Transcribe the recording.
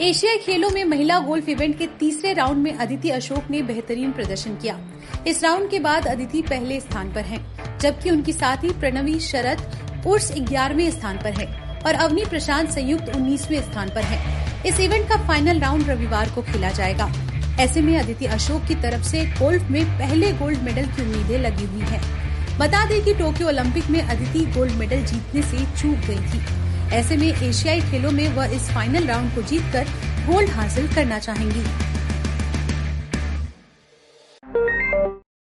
एशियाई खेलों में महिला गोल्फ इवेंट के तीसरे राउंड में अदिति अशोक ने बेहतरीन प्रदर्शन किया। इस राउंड के बाद अदिति पहले स्थान पर हैं, जबकि उनकी साथी प्रणवी शरद उर्स ग्यारहवें स्थान पर है और अवनी प्रशांत संयुक्त उन्नीसवें स्थान पर है। इस इवेंट का फाइनल राउंड रविवार को खेला जाएगा। ऐसे में अदिति अशोक की तरफ़ से गोल्फ में पहले गोल्ड मेडल की उम्मीदें लगी हुई है। बता दें कि टोक्यो ओलंपिक में अदिति गोल्ड मेडल जीतने से चूक गई थी। ऐसे में एशियाई खेलों में वह इस फाइनल राउंड को जीतकर गोल्ड हासिल करना चाहेंगी।